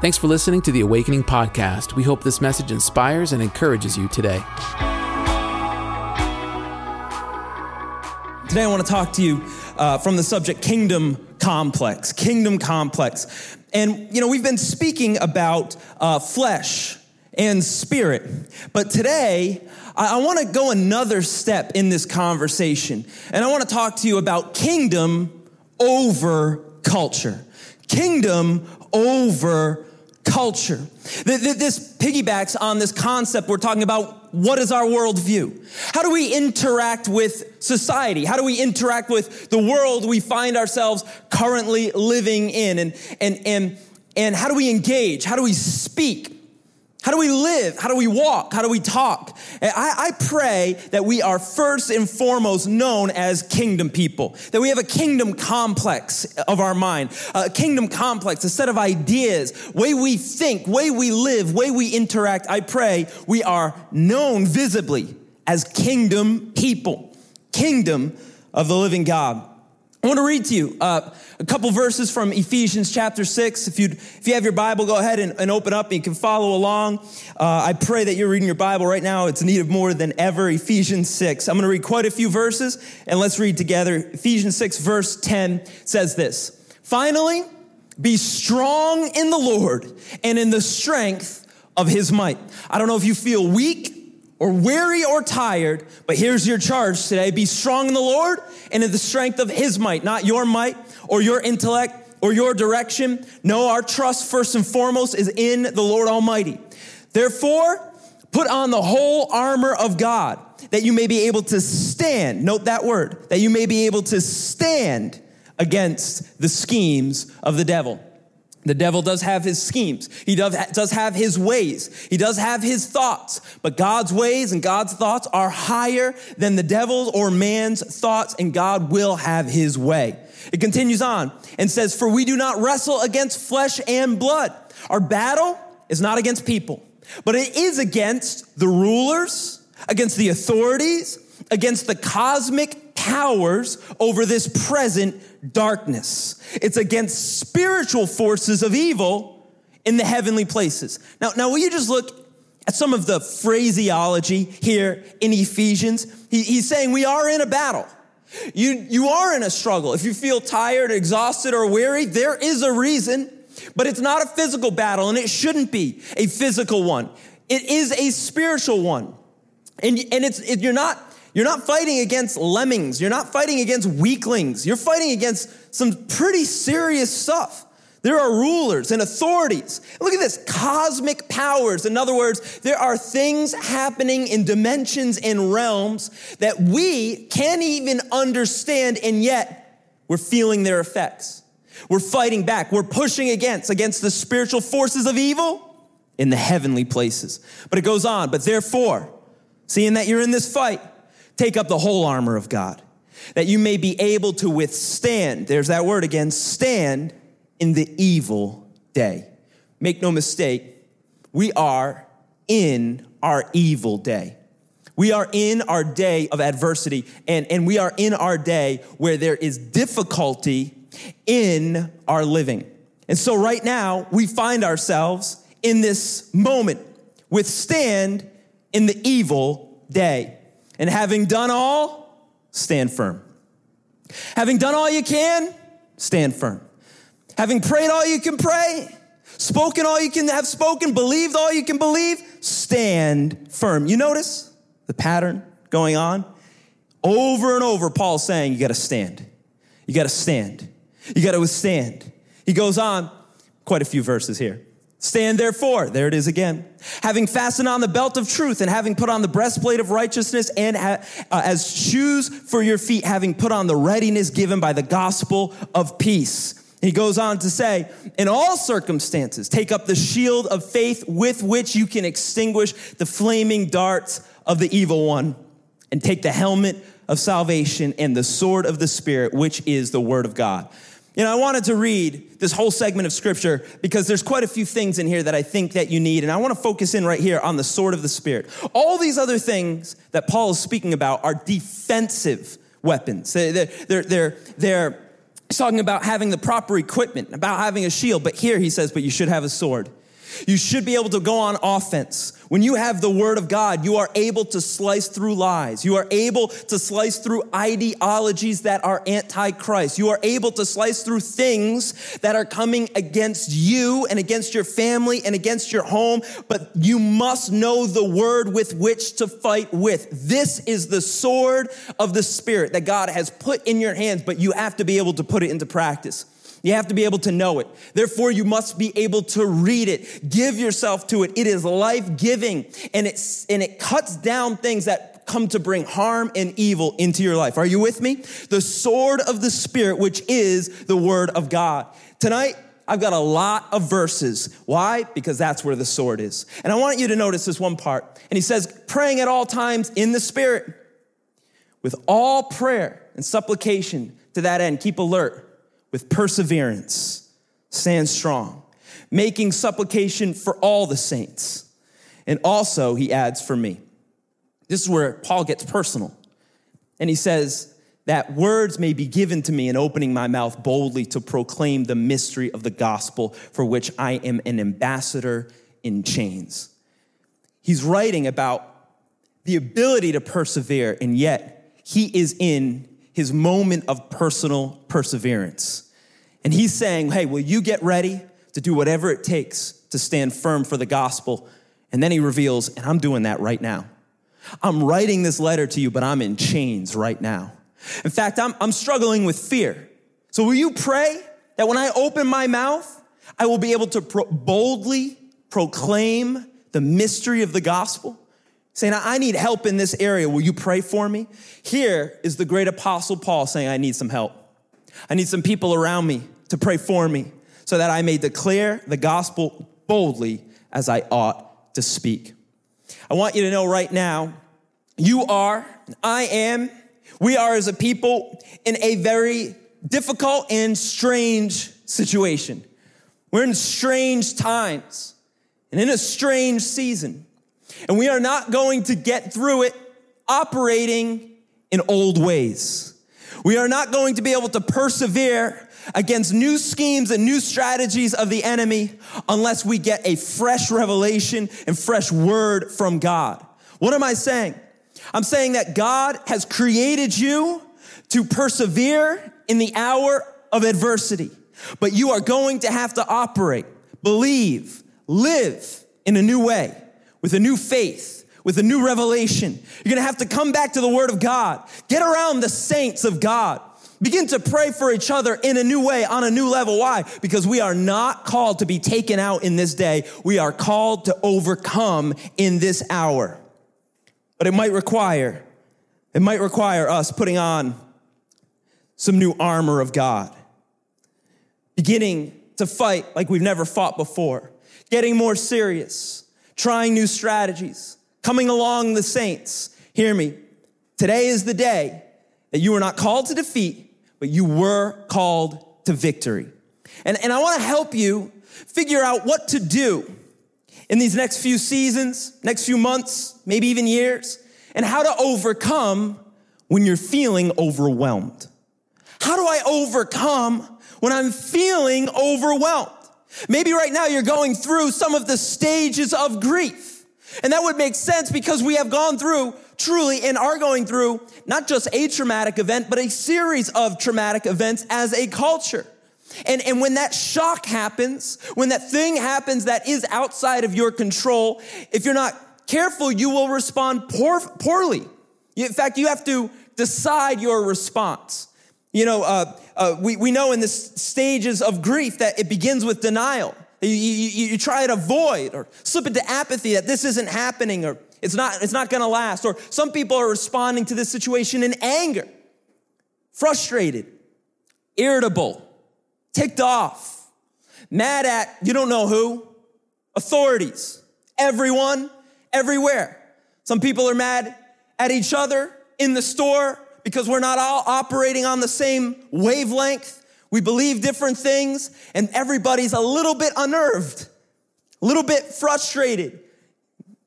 Thanks for listening to the Awakening Podcast. We hope this message inspires and encourages you today. Today, I want to talk to you uh, from the subject kingdom complex. Kingdom complex. And, you know, we've been speaking about uh, flesh and spirit. But today, I, I want to go another step in this conversation. And I want to talk to you about kingdom over culture. Kingdom over culture. This piggybacks on this concept we're talking about what is our worldview? How do we interact with society? How do we interact with the world we find ourselves currently living in? And, and, and, and how do we engage? How do we speak? How do we live? How do we walk? How do we talk? I, I, pray that we are first and foremost known as kingdom people, that we have a kingdom complex of our mind, a kingdom complex, a set of ideas, way we think, way we live, way we interact. I pray we are known visibly as kingdom people, kingdom of the living God. I want to read to you uh, a couple verses from Ephesians chapter 6. If, you if you have your Bible, go ahead and, and open up and you can follow along. Uh, I pray that you're reading your Bible right now. It's needed more than ever. Ephesians 6. I'm going to read quite a few verses and let's read together. Ephesians 6, verse 10 says this Finally, be strong in the Lord and in the strength of his might. I don't know if you feel weak or weary or tired, but here's your charge today. Be strong in the Lord and in the strength of his might, not your might or your intellect or your direction. No, our trust first and foremost is in the Lord Almighty. Therefore, put on the whole armor of God that you may be able to stand. Note that word, that you may be able to stand against the schemes of the devil. The devil does have his schemes. He does, have his ways. He does have his thoughts. But God's ways and God's thoughts are higher than the devil's or man's thoughts, and God will have his way. It continues on and says, For we do not wrestle against flesh and blood. Our battle is not against people, but it is against the rulers, against the authorities, against the cosmic powers over this present darkness. It's against spiritual forces of evil in the heavenly places. Now, now will you just look at some of the phraseology here in Ephesians? He, he's saying we are in a battle. You, you are in a struggle. If you feel tired, exhausted, or weary, there is a reason, but it's not a physical battle and it shouldn't be a physical one. It is a spiritual one. And, and it's, it, you're not you're not fighting against lemmings. You're not fighting against weaklings. You're fighting against some pretty serious stuff. There are rulers and authorities. Look at this cosmic powers. In other words, there are things happening in dimensions and realms that we can't even understand, and yet we're feeling their effects. We're fighting back. We're pushing against, against the spiritual forces of evil in the heavenly places. But it goes on. But therefore, seeing that you're in this fight, Take up the whole armor of God, that you may be able to withstand, there's that word again, stand in the evil day. Make no mistake, we are in our evil day. We are in our day of adversity, and, and we are in our day where there is difficulty in our living. And so, right now, we find ourselves in this moment withstand in the evil day. And having done all, stand firm. Having done all you can, stand firm. Having prayed all you can pray, spoken all you can have spoken, believed all you can believe, stand firm. You notice the pattern going on? Over and over, Paul's saying, You gotta stand. You gotta stand. You gotta withstand. He goes on, quite a few verses here. Stand therefore, there it is again, having fastened on the belt of truth and having put on the breastplate of righteousness and uh, as shoes for your feet, having put on the readiness given by the gospel of peace. He goes on to say, in all circumstances, take up the shield of faith with which you can extinguish the flaming darts of the evil one and take the helmet of salvation and the sword of the spirit, which is the word of God. You know, I wanted to read this whole segment of scripture because there's quite a few things in here that I think that you need. And I want to focus in right here on the sword of the spirit. All these other things that Paul is speaking about are defensive weapons. They're, they're, they're, they're talking about having the proper equipment, about having a shield. But here he says, but you should have a sword. You should be able to go on offense. When you have the word of God, you are able to slice through lies. You are able to slice through ideologies that are anti-Christ. You are able to slice through things that are coming against you and against your family and against your home, but you must know the word with which to fight with. This is the sword of the spirit that God has put in your hands, but you have to be able to put it into practice. You have to be able to know it. Therefore, you must be able to read it. Give yourself to it. It is life giving and it's, and it cuts down things that come to bring harm and evil into your life. Are you with me? The sword of the Spirit, which is the word of God. Tonight, I've got a lot of verses. Why? Because that's where the sword is. And I want you to notice this one part. And he says, praying at all times in the Spirit with all prayer and supplication to that end. Keep alert with perseverance, stand strong, making supplication for all the saints. And also, he adds, for me. This is where Paul gets personal. And he says, that words may be given to me in opening my mouth boldly to proclaim the mystery of the gospel for which I am an ambassador in chains. He's writing about the ability to persevere, and yet he is in his moment of personal perseverance. And he's saying, Hey, will you get ready to do whatever it takes to stand firm for the gospel? And then he reveals, And I'm doing that right now. I'm writing this letter to you, but I'm in chains right now. In fact, I'm, I'm struggling with fear. So will you pray that when I open my mouth, I will be able to pro- boldly proclaim the mystery of the gospel? Saying, I need help in this area. Will you pray for me? Here is the great apostle Paul saying, I need some help. I need some people around me to pray for me so that I may declare the gospel boldly as I ought to speak. I want you to know right now, you are, I am, we are as a people in a very difficult and strange situation. We're in strange times and in a strange season. And we are not going to get through it operating in old ways. We are not going to be able to persevere against new schemes and new strategies of the enemy unless we get a fresh revelation and fresh word from God. What am I saying? I'm saying that God has created you to persevere in the hour of adversity, but you are going to have to operate, believe, live in a new way with a new faith, with a new revelation. You're gonna have to come back to the Word of God, get around the saints of God. Begin to pray for each other in a new way, on a new level. Why? Because we are not called to be taken out in this day. We are called to overcome in this hour. But it might require, it might require us putting on some new armor of God. Beginning to fight like we've never fought before. Getting more serious trying new strategies, coming along the saints. Hear me. Today is the day that you were not called to defeat, but you were called to victory. And, and I want to help you figure out what to do in these next few seasons, next few months, maybe even years, and how to overcome when you're feeling overwhelmed. How do I overcome when I'm feeling overwhelmed? Maybe right now you're going through some of the stages of grief. And that would make sense because we have gone through truly and are going through not just a traumatic event, but a series of traumatic events as a culture. And, and when that shock happens, when that thing happens that is outside of your control, if you're not careful, you will respond poor, poorly. In fact, you have to decide your response. You know, uh, uh, we, we know in the stages of grief that it begins with denial. You, you, you try to avoid or slip into apathy that this isn't happening or it's not, it's not gonna last. Or some people are responding to this situation in anger, frustrated, irritable, ticked off, mad at you don't know who, authorities, everyone, everywhere. Some people are mad at each other in the store, because we're not all operating on the same wavelength. We believe different things, and everybody's a little bit unnerved, a little bit frustrated.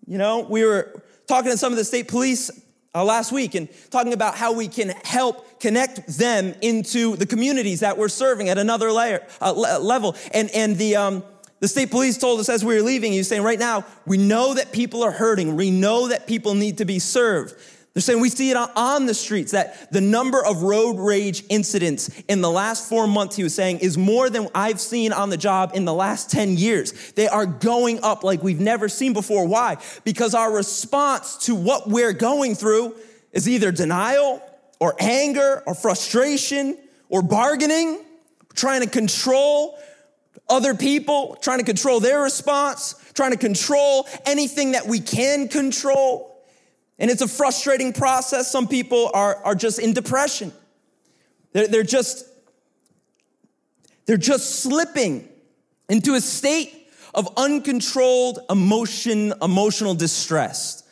You know, we were talking to some of the state police uh, last week and talking about how we can help connect them into the communities that we're serving at another layer, uh, level. And, and the, um, the state police told us as we were leaving, he was saying, right now, we know that people are hurting. We know that people need to be served. They're saying we see it on the streets that the number of road rage incidents in the last four months, he was saying, is more than I've seen on the job in the last 10 years. They are going up like we've never seen before. Why? Because our response to what we're going through is either denial or anger or frustration or bargaining, trying to control other people, trying to control their response, trying to control anything that we can control. And it's a frustrating process. Some people are, are just in depression. They're, they're just, they're just slipping into a state of uncontrolled emotion, emotional distress.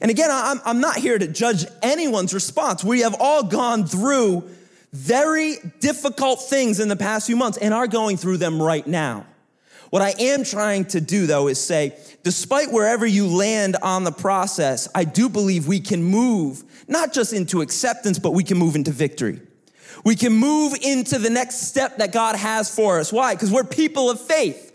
And again, I'm, I'm not here to judge anyone's response. We have all gone through very difficult things in the past few months and are going through them right now. What I am trying to do though is say, despite wherever you land on the process, I do believe we can move not just into acceptance, but we can move into victory. We can move into the next step that God has for us. Why? Because we're people of faith.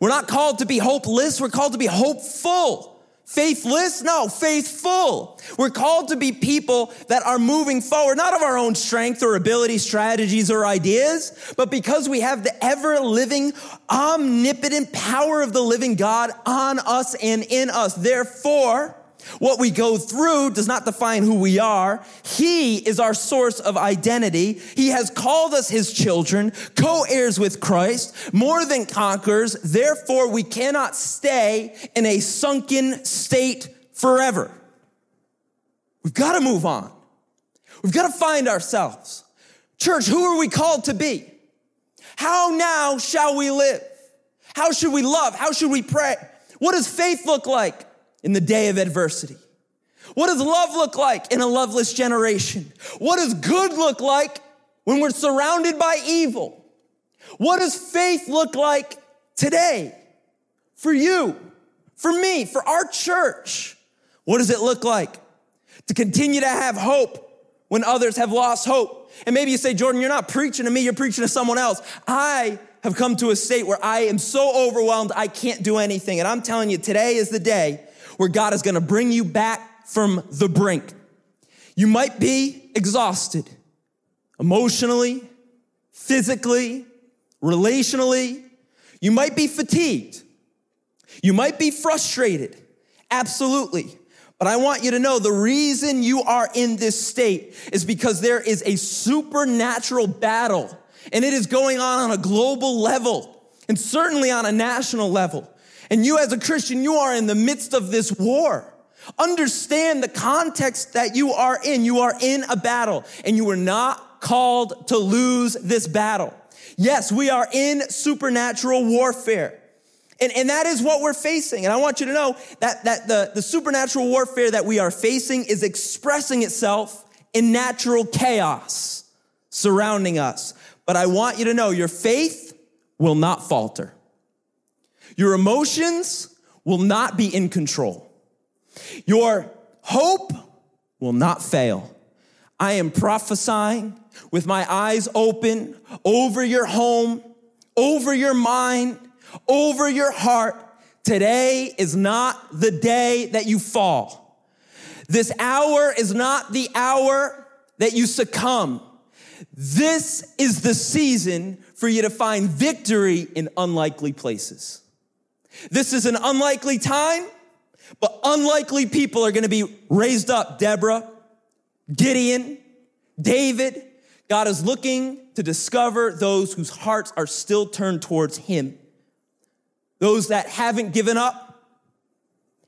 We're not called to be hopeless, we're called to be hopeful. Faithless? No, faithful. We're called to be people that are moving forward, not of our own strength or ability, strategies or ideas, but because we have the ever living, omnipotent power of the living God on us and in us. Therefore, what we go through does not define who we are. He is our source of identity. He has called us his children, co-heirs with Christ, more than conquerors. Therefore, we cannot stay in a sunken state forever. We've got to move on. We've got to find ourselves. Church, who are we called to be? How now shall we live? How should we love? How should we pray? What does faith look like? In the day of adversity? What does love look like in a loveless generation? What does good look like when we're surrounded by evil? What does faith look like today for you, for me, for our church? What does it look like to continue to have hope when others have lost hope? And maybe you say, Jordan, you're not preaching to me, you're preaching to someone else. I have come to a state where I am so overwhelmed, I can't do anything. And I'm telling you, today is the day where God is going to bring you back from the brink. You might be exhausted emotionally, physically, relationally. You might be fatigued. You might be frustrated. Absolutely. But I want you to know the reason you are in this state is because there is a supernatural battle and it is going on on a global level and certainly on a national level. And you as a Christian, you are in the midst of this war. Understand the context that you are in. You are in a battle and you are not called to lose this battle. Yes, we are in supernatural warfare. And, and that is what we're facing. And I want you to know that, that the, the supernatural warfare that we are facing is expressing itself in natural chaos surrounding us. But I want you to know your faith will not falter. Your emotions will not be in control. Your hope will not fail. I am prophesying with my eyes open over your home, over your mind, over your heart. Today is not the day that you fall. This hour is not the hour that you succumb. This is the season for you to find victory in unlikely places. This is an unlikely time, but unlikely people are going to be raised up. Deborah, Gideon, David. God is looking to discover those whose hearts are still turned towards Him. Those that haven't given up,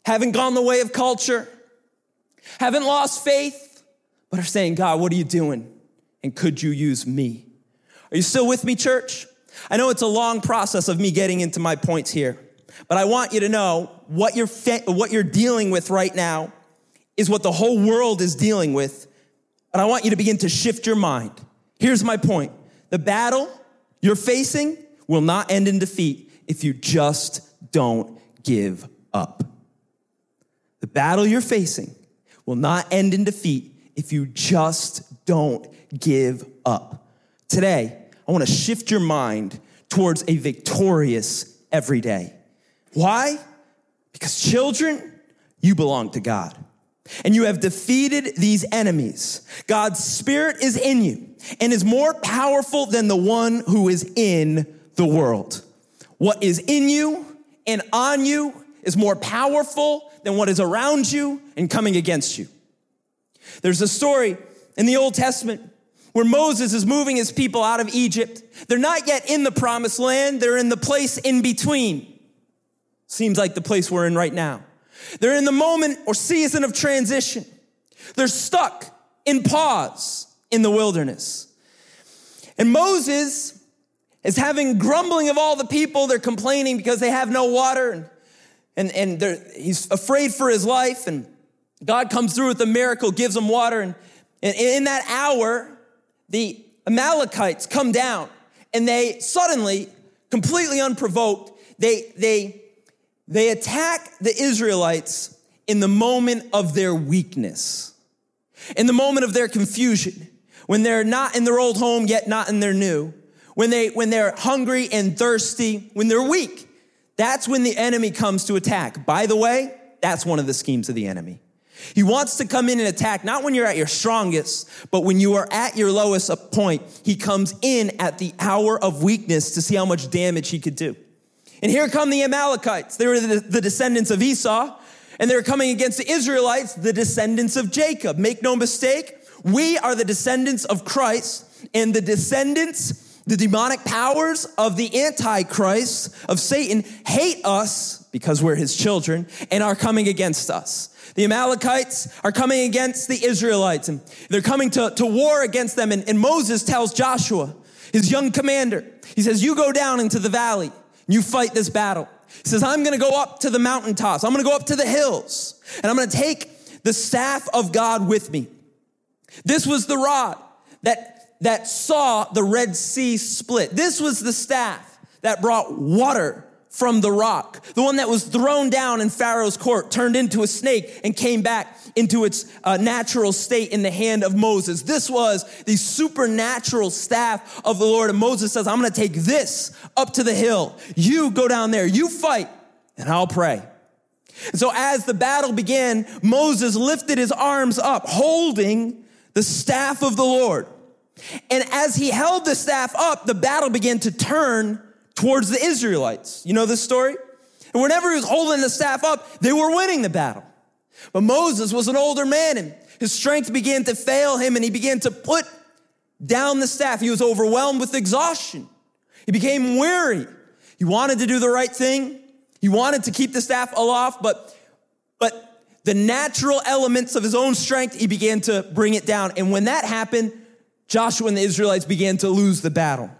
haven't gone the way of culture, haven't lost faith, but are saying, God, what are you doing? And could you use me? Are you still with me, church? I know it's a long process of me getting into my points here. But I want you to know what you're, what you're dealing with right now is what the whole world is dealing with. And I want you to begin to shift your mind. Here's my point. The battle you're facing will not end in defeat if you just don't give up. The battle you're facing will not end in defeat if you just don't give up. Today, I want to shift your mind towards a victorious everyday. Why? Because children, you belong to God. And you have defeated these enemies. God's spirit is in you and is more powerful than the one who is in the world. What is in you and on you is more powerful than what is around you and coming against you. There's a story in the Old Testament where Moses is moving his people out of Egypt. They're not yet in the promised land, they're in the place in between. Seems like the place we're in right now. They're in the moment or season of transition. They're stuck in pause in the wilderness. And Moses is having grumbling of all the people. They're complaining because they have no water and, and, and he's afraid for his life. And God comes through with a miracle, gives him water. And, and in that hour, the Amalekites come down and they suddenly, completely unprovoked, they, they, they attack the Israelites in the moment of their weakness, in the moment of their confusion, when they're not in their old home, yet not in their new, when, they, when they're hungry and thirsty, when they're weak. That's when the enemy comes to attack. By the way, that's one of the schemes of the enemy. He wants to come in and attack, not when you're at your strongest, but when you are at your lowest point. He comes in at the hour of weakness to see how much damage he could do. And here come the Amalekites. They were the, descendants of Esau, and they're coming against the Israelites, the descendants of Jacob. Make no mistake, we are the descendants of Christ, and the descendants the demonic powers of the Antichrist, of Satan, hate us because we're his children and are coming against us. The Amalekites are coming against the Israelites and they're coming to, to war against them. And, and Moses tells Joshua, his young commander, he says, You go down into the valley, you fight this battle. He says, I'm gonna go up to the mountaintops, I'm gonna go up to the hills, and I'm gonna take the staff of God with me. This was the rod that, that saw the Red Sea split. This was the staff that brought water from the rock. The one that was thrown down in Pharaoh's court turned into a snake and came back into its uh, natural state in the hand of Moses. This was the supernatural staff of the Lord. And Moses says, I'm going to take this up to the hill. You go down there, you fight, and I'll pray. And so as the battle began, Moses lifted his arms up, holding the staff of the Lord. And as he held the staff up, the battle began to turn towards the Israelites. You know this story? And whenever he was holding the staff up, they were winning the battle. But Moses was an older man and his strength began to fail him and he began to put down the staff. He was overwhelmed with exhaustion. He became weary. He wanted to do the right thing. He wanted to keep the staff aloft, but, but the natural elements of his own strength, he began to bring it down. And when that happened, Joshua and the Israelites began to lose the battle.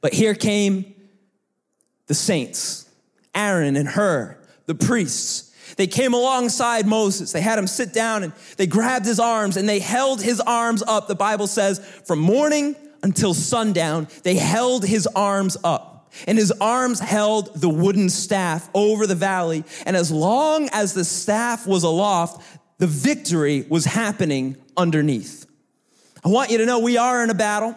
But here came the saints, Aaron and Hur, the priests. They came alongside Moses. They had him sit down and they grabbed his arms and they held his arms up. The Bible says from morning until sundown, they held his arms up. And his arms held the wooden staff over the valley. And as long as the staff was aloft, the victory was happening underneath. I want you to know we are in a battle.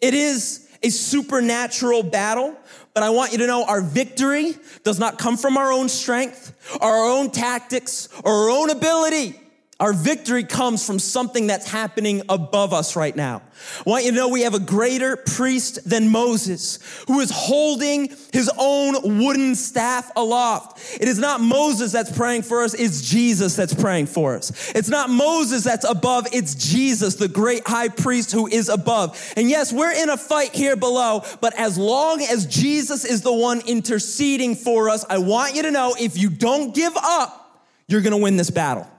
It is a supernatural battle, but I want you to know our victory does not come from our own strength, our own tactics, or our own ability. Our victory comes from something that's happening above us right now. I want you to know we have a greater priest than Moses who is holding his own wooden staff aloft. It is not Moses that's praying for us, it's Jesus that's praying for us. It's not Moses that's above, it's Jesus, the great high priest who is above. And yes, we're in a fight here below, but as long as Jesus is the one interceding for us, I want you to know if you don't give up, you're gonna win this battle.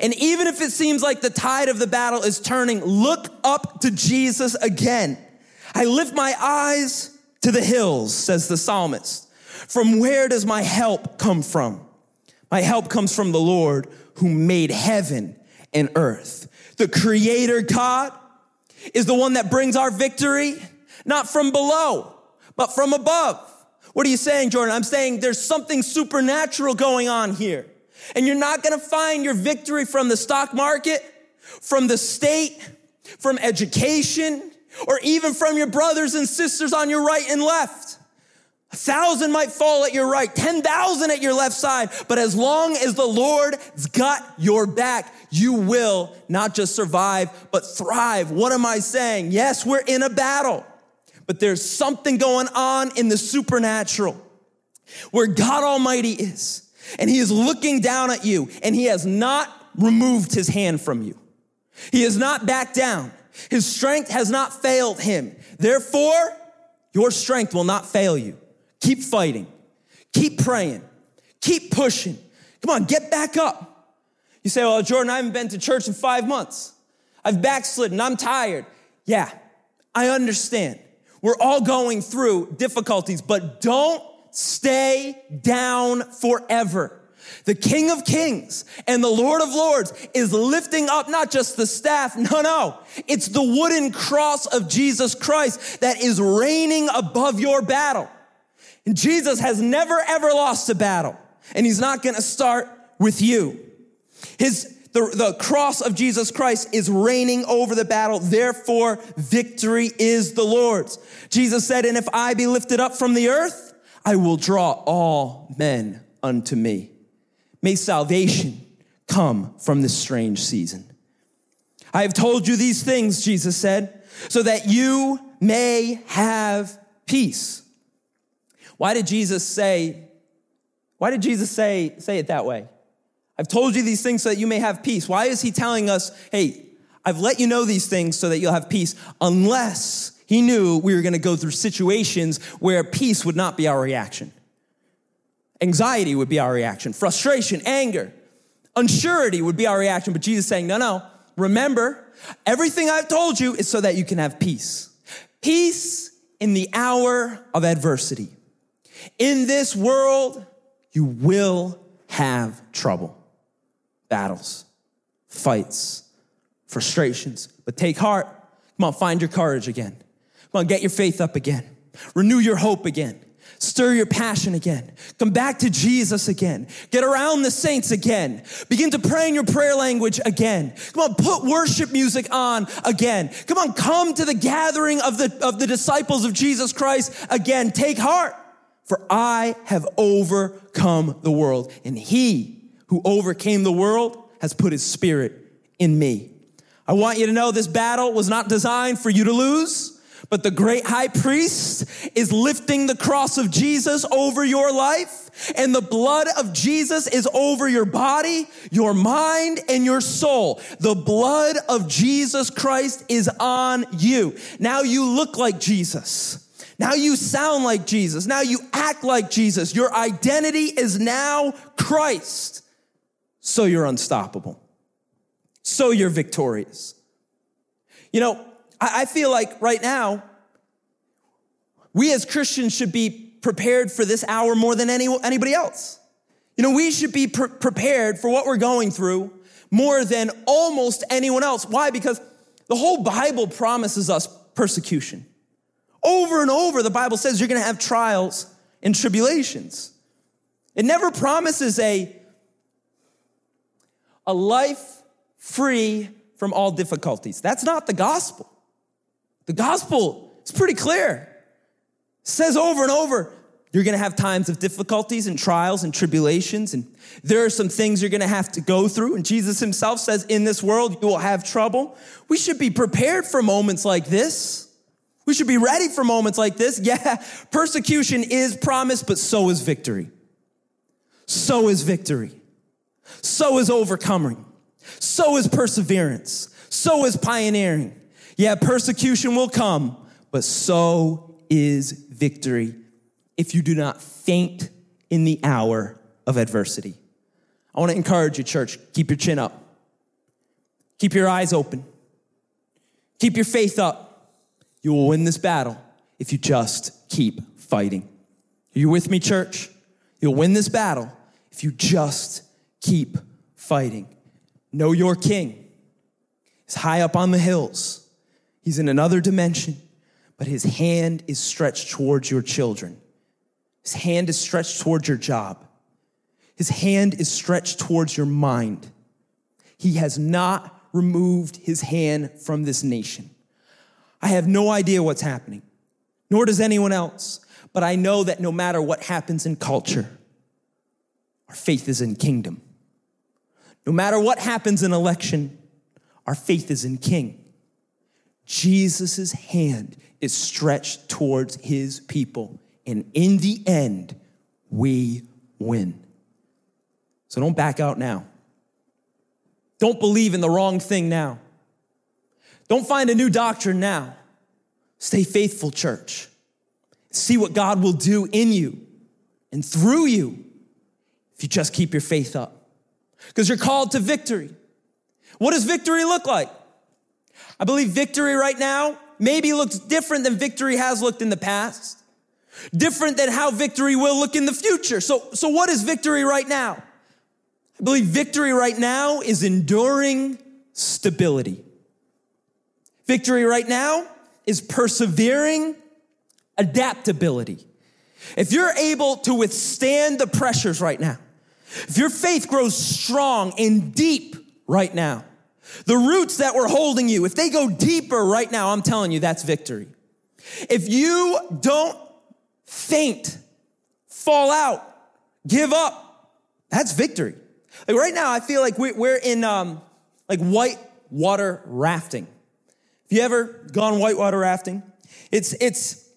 And even if it seems like the tide of the battle is turning, look up to Jesus again. I lift my eyes to the hills, says the psalmist. From where does my help come from? My help comes from the Lord who made heaven and earth. The creator God is the one that brings our victory, not from below, but from above. What are you saying, Jordan? I'm saying there's something supernatural going on here. And you're not gonna find your victory from the stock market, from the state, from education, or even from your brothers and sisters on your right and left. A thousand might fall at your right, 10,000 at your left side, but as long as the Lord's got your back, you will not just survive, but thrive. What am I saying? Yes, we're in a battle, but there's something going on in the supernatural where God Almighty is, and He is looking down at you, and He has not removed His hand from you. He has not backed down. His strength has not failed him. Therefore, your strength will not fail you. Keep fighting. Keep praying. Keep pushing. Come on, get back up. You say, well, Jordan, I haven't been to church in five months. I've backslidden. I'm tired. Yeah, I understand. We're all going through difficulties, but don't stay down forever. The King of Kings and the Lord of Lords is lifting up not just the staff, no, no. It's the wooden cross of Jesus Christ that is reigning above your battle. And Jesus has never ever lost a battle, and he's not gonna start with you. His the, the cross of Jesus Christ is reigning over the battle. Therefore, victory is the Lord's. Jesus said, And if I be lifted up from the earth, I will draw all men unto me. May salvation come from this strange season. I have told you these things, Jesus said, so that you may have peace. Why did Jesus say, why did Jesus say, say it that way? I've told you these things so that you may have peace. Why is he telling us, hey, I've let you know these things so that you'll have peace, unless he knew we were gonna go through situations where peace would not be our reaction. Anxiety would be our reaction, frustration, anger, unsurety would be our reaction. But Jesus saying, no, no, remember, everything I've told you is so that you can have peace. Peace in the hour of adversity. In this world, you will have trouble, battles, fights, frustrations. But take heart. Come on, find your courage again. Come on, get your faith up again. Renew your hope again. Stir your passion again. Come back to Jesus again. Get around the saints again. Begin to pray in your prayer language again. Come on, put worship music on again. Come on, come to the gathering of the, of the disciples of Jesus Christ again. Take heart, for I have overcome the world. And he who overcame the world has put his spirit in me. I want you to know this battle was not designed for you to lose. But the great high priest is lifting the cross of Jesus over your life, and the blood of Jesus is over your body, your mind, and your soul. The blood of Jesus Christ is on you. Now you look like Jesus. Now you sound like Jesus. Now you act like Jesus. Your identity is now Christ. So you're unstoppable. So you're victorious. You know, I feel like right now, we as Christians should be prepared for this hour more than any, anybody else. You know, we should be pre- prepared for what we're going through more than almost anyone else. Why? Because the whole Bible promises us persecution. Over and over, the Bible says you're going to have trials and tribulations. It never promises a, a life free from all difficulties. That's not the gospel. The gospel is pretty clear. It says over and over, you're gonna have times of difficulties and trials and tribulations, and there are some things you're gonna have to go through. And Jesus himself says, In this world, you will have trouble. We should be prepared for moments like this. We should be ready for moments like this. Yeah, persecution is promised, but so is victory. So is victory. So is overcoming. So is perseverance. So is pioneering. Yeah, persecution will come, but so is victory if you do not faint in the hour of adversity. I want to encourage you, church, keep your chin up. Keep your eyes open. Keep your faith up. You will win this battle if you just keep fighting. Are you with me, church? You'll win this battle if you just keep fighting. Know your king. He's high up on the hills. He's in another dimension, but his hand is stretched towards your children. His hand is stretched towards your job. His hand is stretched towards your mind. He has not removed his hand from this nation. I have no idea what's happening, nor does anyone else, but I know that no matter what happens in culture, our faith is in kingdom. No matter what happens in election, our faith is in king. Jesus' hand is stretched towards his people, and in the end, we win. So don't back out now. Don't believe in the wrong thing now. Don't find a new doctrine now. Stay faithful, church. See what God will do in you and through you if you just keep your faith up. Because you're called to victory. What does victory look like? I believe victory right now maybe looks different than victory has looked in the past, different than how victory will look in the future. So, so what is victory right now? I believe victory right now is enduring stability. Victory right now is persevering adaptability. If you're able to withstand the pressures right now, if your faith grows strong and deep right now, the roots that were holding you, if they go deeper right now, I'm telling you, that's victory. If you don't faint, fall out, give up, that's victory. Like right now, I feel like we're in um, like white water rafting. Have you ever gone whitewater rafting? It's it's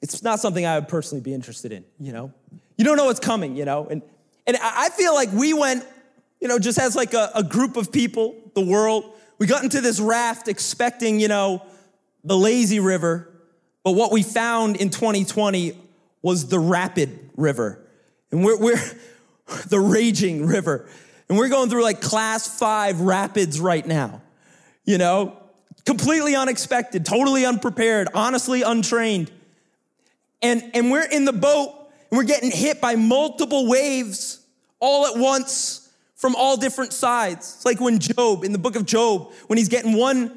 it's not something I would personally be interested in. You know, you don't know what's coming. You know, and and I feel like we went, you know, just as like a, a group of people, the world. We got into this raft expecting, you know, the lazy river, but what we found in 2020 was the rapid river, and we're we're the raging river. And we're going through like class five rapids right now, you know, completely unexpected, totally unprepared, honestly untrained. And, and we're in the boat and we're getting hit by multiple waves all at once from all different sides. It's like when Job, in the book of Job, when he's getting one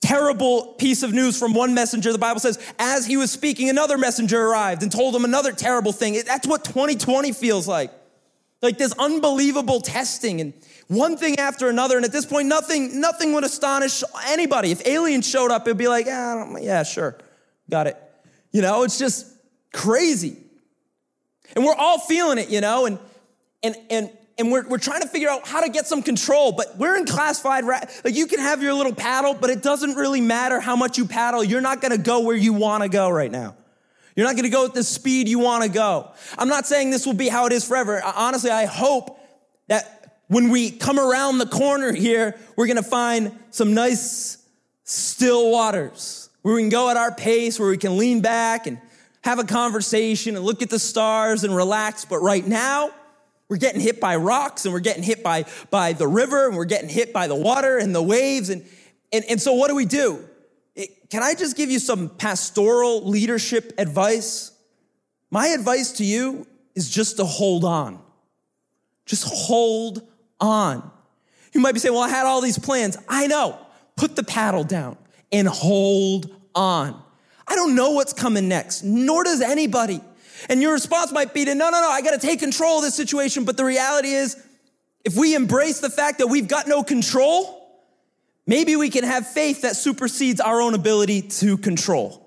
terrible piece of news from one messenger, the Bible says, as he was speaking, another messenger arrived and told him another terrible thing. That's what 2020 feels like like this unbelievable testing and one thing after another. And at this point, nothing, nothing would astonish anybody. If aliens showed up, it'd be like, yeah, yeah, sure, got it. You know, it's just crazy. And we're all feeling it, you know, and and and and we're, we're trying to figure out how to get some control, but we're in class five, like you can have your little paddle, but it doesn't really matter how much you paddle. You're not gonna go where you wanna go right now. You're not going to go at the speed you want to go. I'm not saying this will be how it is forever. Honestly, I hope that when we come around the corner here, we're going to find some nice still waters where we can go at our pace, where we can lean back and have a conversation and look at the stars and relax. But right now, we're getting hit by rocks and we're getting hit by, by the river and we're getting hit by the water and the waves. And, and, and so what do we do? Can I just give you some pastoral leadership advice? My advice to you is just to hold on. Just hold on. You might be saying, well, I had all these plans. I know. Put the paddle down and hold on. I don't know what's coming next, nor does anybody. And your response might be to, no, no, no, I got to take control of this situation. But the reality is, if we embrace the fact that we've got no control, Maybe we can have faith that supersedes our own ability to control.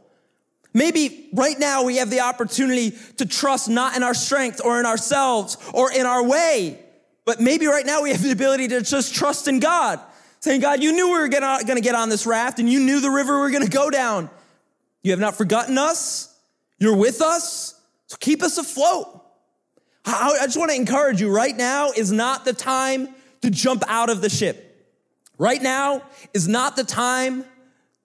Maybe right now we have the opportunity to trust not in our strength or in ourselves or in our way, but maybe right now we have the ability to just trust in God. Saying, God, you knew we were gonna, gonna get on this raft and you knew the river we were gonna go down. You have not forgotten us. You're with us. So keep us afloat. I, just wanna encourage you right now is not the time to jump out of the ship. Right now is not the time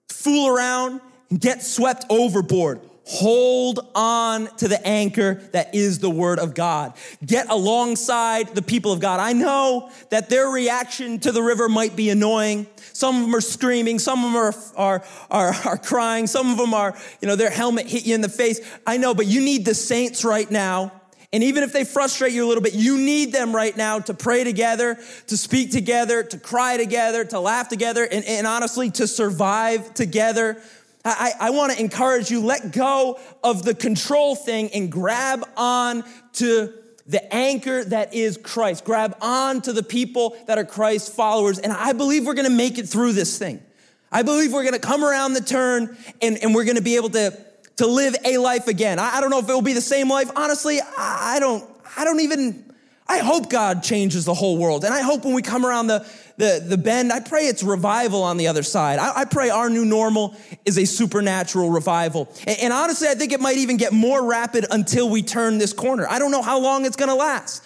to fool around and get swept overboard. Hold on to the anchor that is the word of God. Get alongside the people of God. I know that their reaction to the river might be annoying. Some of them are screaming. Some of them are, are, are, are crying. Some of them are, you know, their helmet hit you in the face. I know, but you need the saints right now and even if they frustrate you a little bit, you need them right now to pray together, to speak together, to cry together, to laugh together, and, and honestly, to survive together. I, I want to encourage you, let go of the control thing and grab on to the anchor that is Christ. Grab on to the people that are Christ followers. And I believe we're going to make it through this thing. I believe we're going to come around the turn and, and we're going to be able to, to live a life again. I, I don't know if it will be the same life. Honestly, I, I don't, I don't even, I hope God changes the whole world. And I hope when we come around the, the, the bend, I pray it's revival on the other side. I, I pray our new normal is a supernatural revival. And, and honestly, I think it might even get more rapid until we turn this corner. I don't know how long it's gonna last.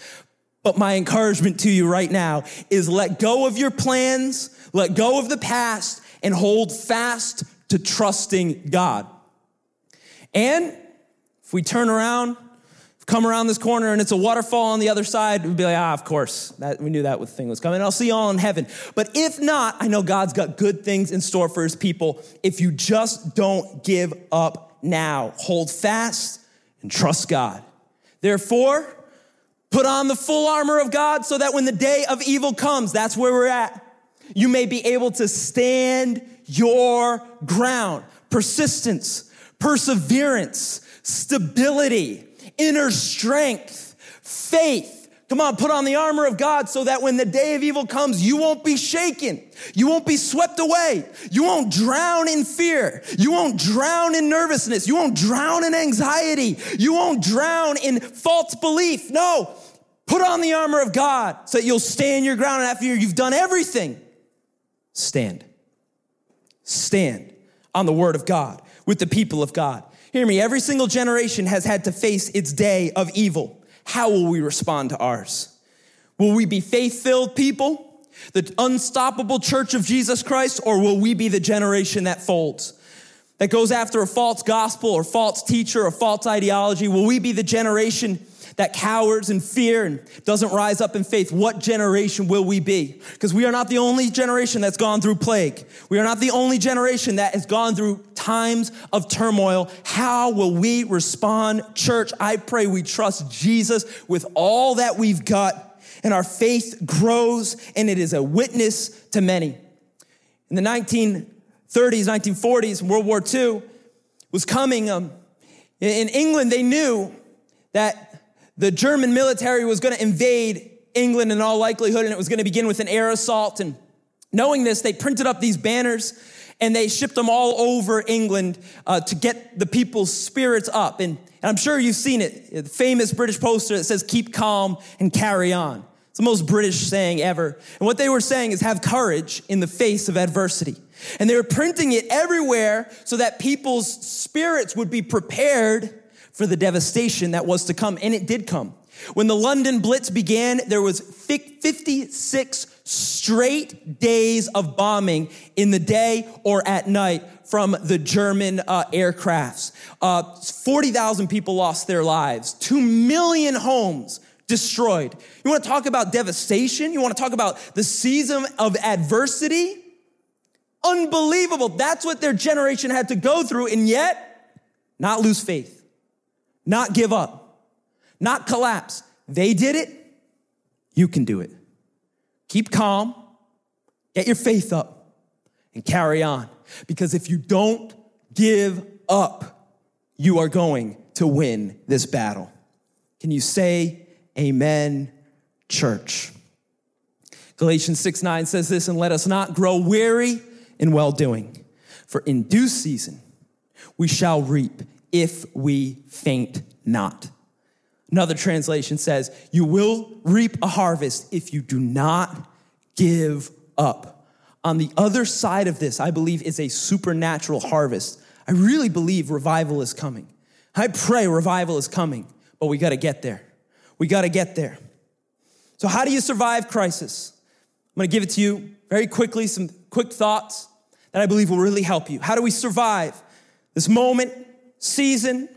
But my encouragement to you right now is let go of your plans, let go of the past, and hold fast to trusting God. And if we turn around come around this corner and it's a waterfall on the other side, we'd be like, ah, of course, that, we knew that thing was coming. I'll see you all in heaven. But if not, I know God's got good things in store for his people if you just don't give up now. Hold fast and trust God. Therefore, put on the full armor of God so that when the day of evil comes, that's where we're at, you may be able to stand your ground. Persistence, perseverance, stability inner strength, faith. Come on, put on the armor of God so that when the day of evil comes, you won't be shaken. You won't be swept away. You won't drown in fear. You won't drown in nervousness. You won't drown in anxiety. You won't drown in false belief. No, put on the armor of God so that you'll stand your ground. And after you've done everything, stand. Stand on the word of God with the people of God. Hear me, every single generation has had to face its day of evil. How will we respond to ours? Will we be faith filled people, the unstoppable church of Jesus Christ, or will we be the generation that folds? That goes after a false gospel or false teacher or false ideology? Will we be the generation that cowers in fear and doesn't rise up in faith, what generation will we be? Because we are not the only generation that's gone through plague. We are not the only generation that has gone through times of turmoil. How will we respond, church? I pray we trust Jesus with all that we've got and our faith grows and it is a witness to many. In the 1930s, 1940s, World War II was coming. Um, in England, they knew that the German military was going to invade England in all likelihood, and it was going to begin with an air assault. And knowing this, they printed up these banners and they shipped them all over England uh, to get the people's spirits up. And, and I'm sure you've seen it, the famous British poster that says, Keep calm and carry on. It's the most British saying ever. And what they were saying is, Have courage in the face of adversity. And they were printing it everywhere so that people's spirits would be prepared for the devastation that was to come, and it did come. When the London Blitz began, there was 56 straight days of bombing in the day or at night from the German uh, aircrafts. Uh, 40,000 people lost their lives. Two million homes destroyed. You want to talk about devastation? You want to talk about the season of adversity? Unbelievable. That's what their generation had to go through, and yet, not lose faith not give up, not collapse. They did it, you can do it. Keep calm, get your faith up, and carry on. Because if you don't give up, you are going to win this battle. Can you say amen, church? Galatians 6 9 says this, and let us not grow weary in well doing, for in due season we shall reap if we faint not. Another translation says, You will reap a harvest if you do not give up. On the other side of this, I believe, is a supernatural harvest. I really believe revival is coming. I pray revival is coming, but we got to get there. We got to get there. So, how do you survive crisis? I'm going to give it to you very quickly, some quick thoughts that I believe will really help you. How do we survive this moment season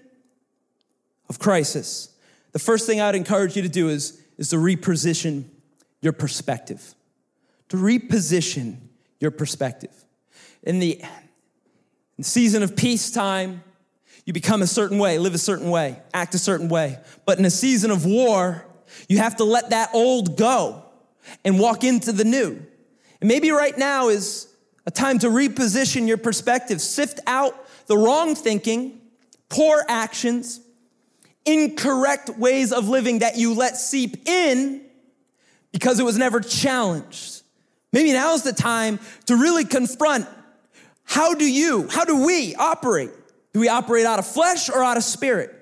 of crisis, the first thing I'd encourage you to do is, is to reposition your perspective. To reposition your perspective. In the, in the season of peacetime, you become a certain way, live a certain way, act a certain way. But in a season of war, you have to let that old go and walk into the new. And maybe right now is a time to reposition your perspective, sift out the wrong thinking poor actions, incorrect ways of living that you let seep in because it was never challenged. Maybe now is the time to really confront how do you, how do we operate? Do we operate out of flesh or out of spirit?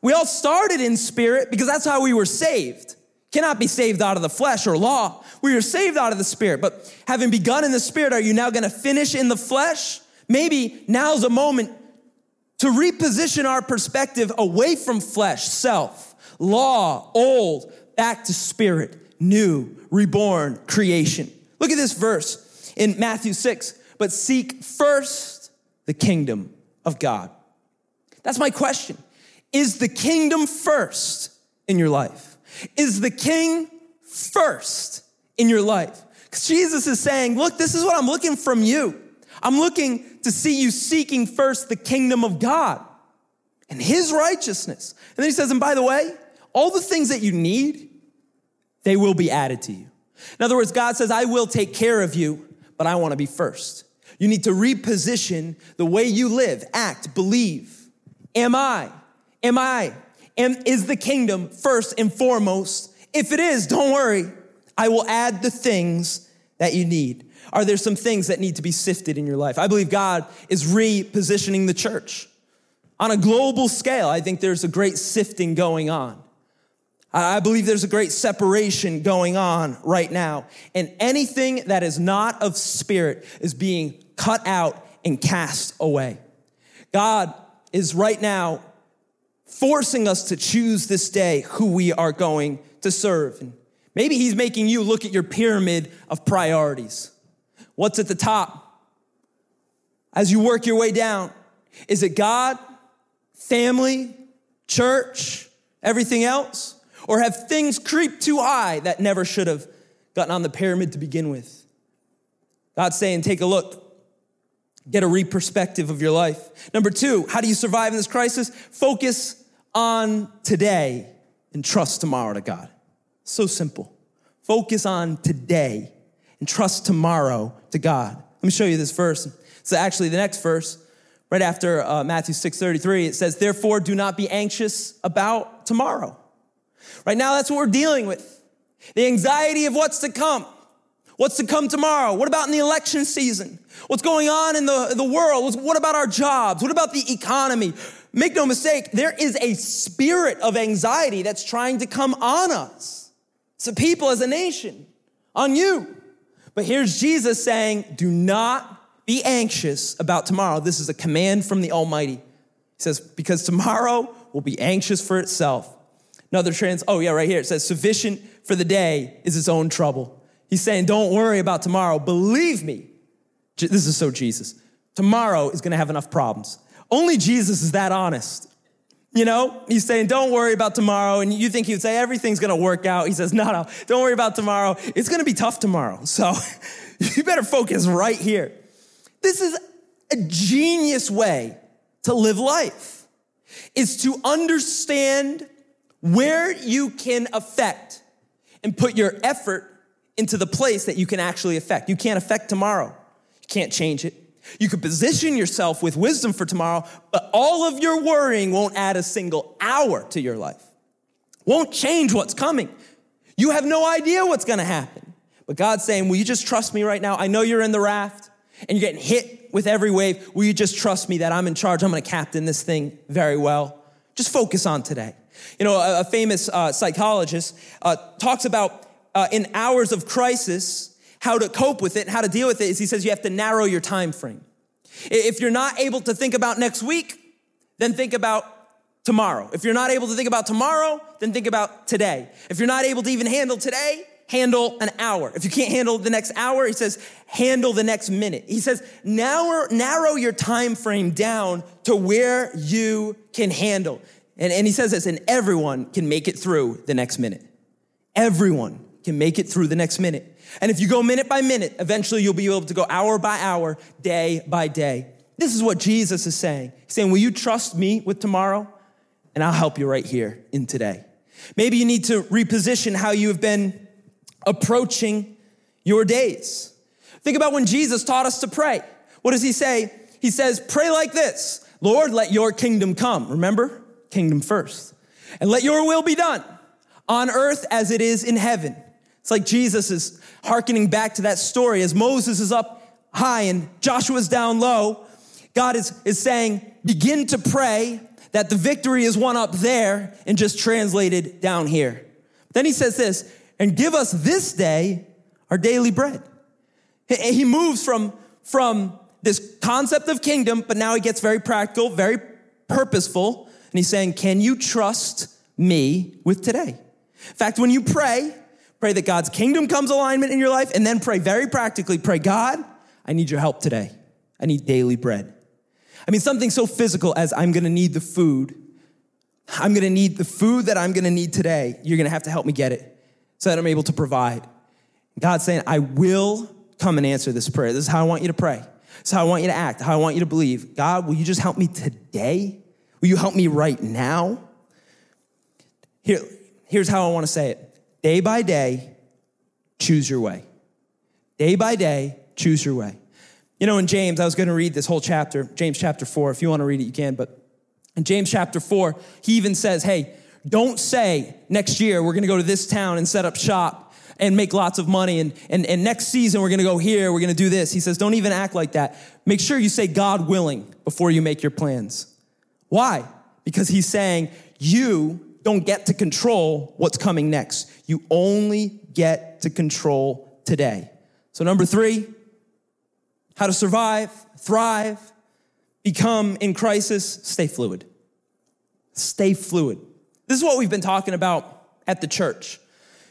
We all started in spirit because that's how we were saved. Cannot be saved out of the flesh or law. We are saved out of the spirit. But having begun in the spirit, are you now going to finish in the flesh? Maybe now's a moment to reposition our perspective away from flesh, self, law, old, back to spirit, new, reborn, creation. Look at this verse in Matthew 6. But seek first the kingdom of God. That's my question. Is the kingdom first in your life? Is the king first in your life? Because Jesus is saying, Look, this is what I'm looking from you. I'm looking to see you seeking first the kingdom of God and his righteousness. And then he says, And by the way, all the things that you need, they will be added to you. In other words, God says, I will take care of you, but I want to be first. You need to reposition the way you live, act, believe. Am I? Am I? Am, is the kingdom first and foremost? If it is, don't worry. I will add the things that you need. Are there some things that need to be sifted in your life? I believe God is repositioning the church. On a global scale, I think there's a great sifting going on. I believe there's a great separation going on right now. And anything that is not of spirit is being cut out and cast away. God is right now forcing us to choose this day who we are going to serve. And maybe He's making you look at your pyramid of priorities. What's at the top? As you work your way down, is it God, family, church, everything else? Or have things creeped too high that never should have gotten on the pyramid to begin with? God's saying, take a look. Get a re-perspective of your life. Number two, how do you survive in this crisis? Focus on today and trust tomorrow to God. So simple. Focus on today and trust tomorrow to God. Let me show you this verse. So actually, the next verse, right after uh, Matthew 6:33, it says, "Therefore, do not be anxious about tomorrow." Right now, that's what we're dealing with. The anxiety of what's to come. What's to come tomorrow? What about in the election season? What's going on in the, the world? What about our jobs? What about the economy? Make no mistake, there is a spirit of anxiety that's trying to come on us. It's a people as a nation, on you. But here's Jesus saying, do not be anxious about tomorrow. This is a command from the Almighty. He says, because tomorrow will be anxious for itself. Another trans, oh yeah, right here. It says, sufficient for the day is its own trouble. He's saying, don't worry about tomorrow. Believe me. This is so Jesus. Tomorrow is going to have enough problems. Only Jesus is that honest. You know, he's saying, don't worry about tomorrow. And you think he would say, everything's going to work out. He says, no, no, don't worry about tomorrow. It's going to be tough tomorrow. So you better focus right here. This is a genius way to live life is to understand where you can affect and put your effort into the place that you can actually affect. You can't affect tomorrow. You can't change it. You could position yourself with wisdom for tomorrow, but all of your worrying won't add a single hour to your life. Won't change what's coming. You have no idea what's to happen. But God's saying, Will you just trust me right now? I know you're in the raft and you're getting hit with every wave. Will you just trust me that I'm in charge? I'm to captain this thing very well. Just focus on today. You know, a, a famous uh, psychologist uh, talks about uh, in hours of crisis, how to cope with it, and how to deal with it, is he says you have to narrow your time frame. If you're not able to think about next week, then think about tomorrow. If you're not able to think about tomorrow, then think about today. If you're not able to even handle today, handle an hour. If you can't handle the next hour, he says, handle the next minute. He says, narrow, narrow your time frame down to where you can handle. And, and he says this, and everyone can make it through the next minute. Everyone can make it through the next minute. And if you go minute by minute, eventually you'll be able to go hour by hour, day by day. This is what Jesus is saying. He's saying, Will you trust me with tomorrow? And I'll help you right here in today. Maybe you need to reposition how you have been approaching your days. Think about when Jesus taught us to pray. What does he say? He says, Pray like this Lord, let your kingdom come. Remember? kingdom first. And let your will be done on earth as it is in heaven. It's like Jesus is hearkening back to that story as Moses is up high and Joshua's down low. God is, is saying, begin to pray that the victory is won up there and just translated down here. Then he says this, and give us this day our daily bread. He moves from, from this concept of kingdom, but now he gets very practical, very purposeful. And he's saying, Can you trust me with today? In fact, when you pray, pray that God's kingdom comes alignment in your life, and then pray very practically pray, God, I need your help today. I need daily bread. I mean, something so physical as I'm gonna need the food. I'm gonna need the food that I'm gonna need today. You're gonna have to help me get it so that I'm able to provide. God's saying, I will come and answer this prayer. This is how I want you to pray. This is how I want you to act, how I want you to believe. God, will you just help me today? Will you help me right now? Here, here's how I want to say it day by day, choose your way. Day by day, choose your way. You know, in James, I was going to read this whole chapter, James chapter 4. If you want to read it, you can. But in James chapter 4, he even says, hey, don't say next year we're going to go to this town and set up shop and make lots of money. And, and, and next season we're going to go here, we're going to do this. He says, don't even act like that. Make sure you say God willing before you make your plans. Why? Because he's saying you don't get to control what's coming next. You only get to control today. So, number three, how to survive, thrive, become in crisis, stay fluid. Stay fluid. This is what we've been talking about at the church.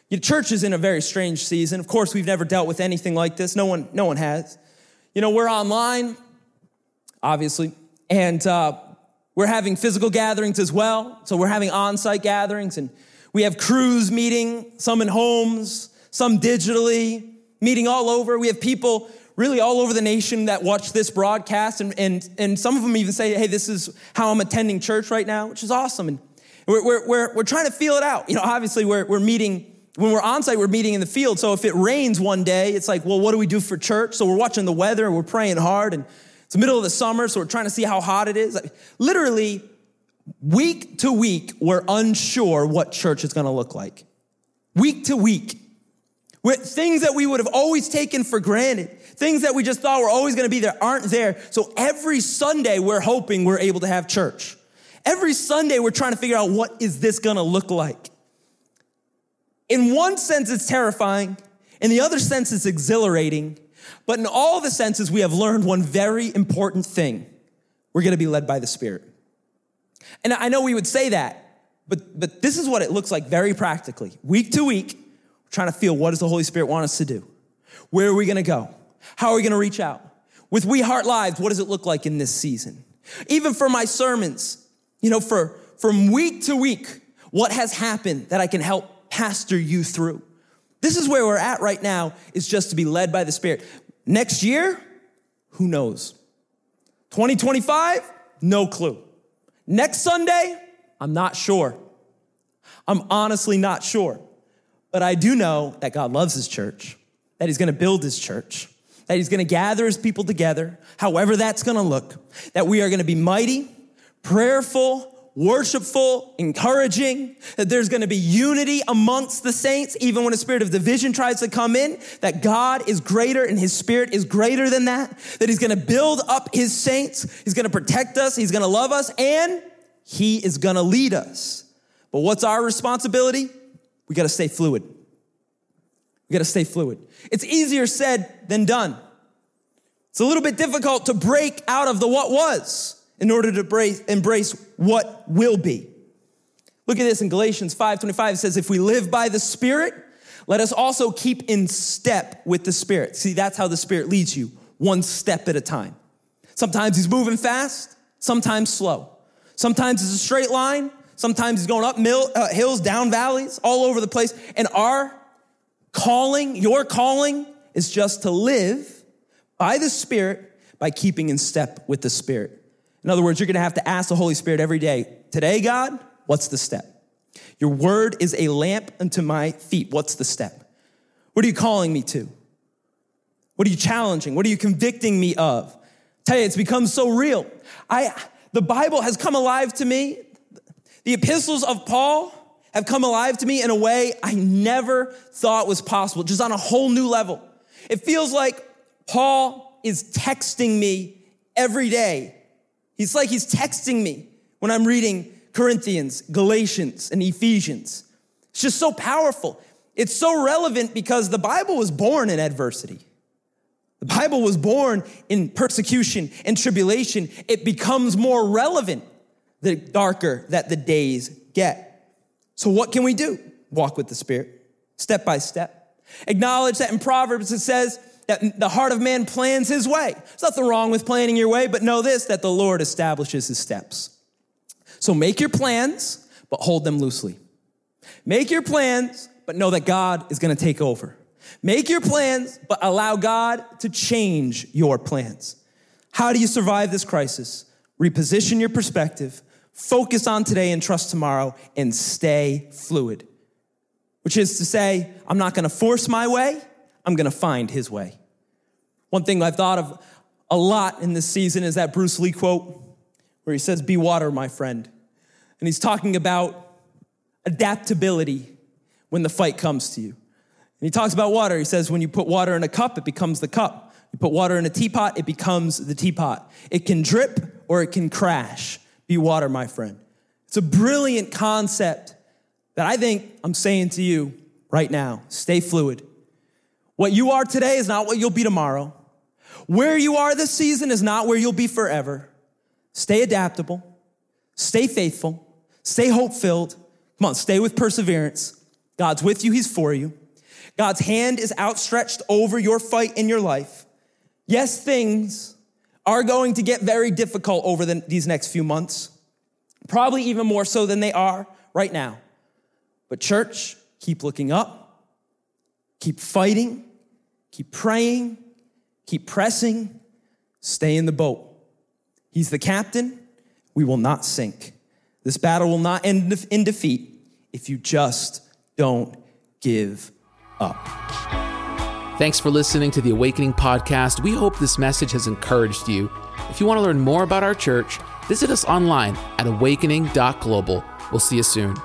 The church is in a very strange season. Of course, we've never dealt with anything like this. No one, no one has. You know, we're online, obviously, and uh, we're having physical gatherings as well. So we're having on site gatherings and we have crews meeting, some in homes, some digitally, meeting all over. We have people really all over the nation that watch this broadcast and, and, and some of them even say, hey, this is how I'm attending church right now, which is awesome. And we're, we're, we're, we're trying to feel it out. You know, obviously we're, we're meeting, when we're on site, we're meeting in the field. So if it rains one day, it's like, well, what do we do for church? So we're watching the weather and we're praying hard and it's the middle of the summer, so we're trying to see how hot it is. Literally, week to week, we're unsure what church is gonna look like. Week to week. With things that we would have always taken for granted, things that we just thought were always gonna be there aren't there. So every Sunday, we're hoping we're able to have church. Every Sunday, we're trying to figure out what is this gonna look like. In one sense, it's terrifying. In the other sense, it's exhilarating. But in all the senses, we have learned one very important thing. We're going to be led by the Spirit. And I know we would say that, but, but this is what it looks like very practically. Week to week, we're trying to feel what does the Holy Spirit want us to do? Where are we going to go? How are we going to reach out? With We Heart Lives, what does it look like in this season? Even for my sermons, you know, for from week to week, what has happened that I can help pastor you through? This is where we're at right now, is just to be led by the Spirit. Next year, who knows? 2025, no clue. Next Sunday, I'm not sure. I'm honestly not sure. But I do know that God loves his church, that he's gonna build his church, that he's gonna gather his people together, however that's gonna look, that we are gonna be mighty, prayerful, worshipful, encouraging, that there's going to be unity amongst the saints, even when a spirit of division tries to come in, that God is greater and his spirit is greater than that, that he's going to build up his saints, he's going to protect us, he's going to love us, and he is going to lead us. But what's our responsibility? We got to stay fluid. We got to stay fluid. It's easier said than done. It's a little bit difficult to break out of the what was in order to embrace, what will be. Look at this in Galatians 5:25 it says if we live by the spirit let us also keep in step with the spirit. See that's how the spirit leads you, one step at a time. Sometimes he's moving fast, sometimes slow. Sometimes it's a straight line, sometimes he's going up mill, uh, hills, down valleys, all over the place. And our calling, your calling is just to live by the spirit by keeping in step with the spirit. In other words, you're going to have to ask the Holy Spirit every day, today, God, what's the step? Your word is a lamp unto my feet. What's the step? What are you calling me to? What are you challenging? What are you convicting me of? tell you, it's become so real. I, the Bible has come alive to me. The epistles of Paul have come alive to me in a way I never thought was possible, just on a whole new level. It feels like Paul is texting me every day. He's like he's texting me when I'm reading Corinthians, Galatians, and Ephesians. It's just so powerful. It's so relevant because the Bible was born in adversity. The Bible was born in persecution and tribulation. It becomes more relevant the darker that the days get. So, what can we do? Walk with the Spirit, step by step. Acknowledge that in Proverbs it says that the heart of man plans his way. There's nothing wrong with planning your way, but know this that the Lord establishes his steps. So, make your plans, but hold them loosely. Make your plans, but know that God is gonna take over. Make your plans, but allow God to change your plans. How do you survive this crisis? Reposition your perspective, focus on today and trust tomorrow, and stay fluid. Which is to say, I'm not gonna force my way, I'm gonna find his way. One thing I've thought of a lot in this season is that Bruce Lee quote where he says, Be water, my friend. And he's talking about adaptability when the fight comes to you. And he talks about water. He says, When you put water in a cup, it becomes the cup. You put water in a teapot, it becomes the teapot. It can drip or it can crash. Be water, my friend. It's a brilliant concept that I think I'm saying to you right now. Stay fluid. What you are today is not what you'll be tomorrow. Where you are this season is not where you'll be forever. Stay adaptable, stay faithful, stay hope filled. Come on, stay with perseverance. God's with you, He's for you. God's hand is outstretched over your fight in your life. Yes, things are going to get very difficult over the, these next few months, probably even more so than they are right now. But, church, keep looking up, keep fighting, keep praying, keep pressing, stay in the boat. He's the captain. We will not sink. This battle will not end in defeat if you just don't give up. Thanks for listening to the Awakening Podcast. We hope this message has encouraged you. If you want to learn more about our church, visit us online at awakening.global. We'll see you soon.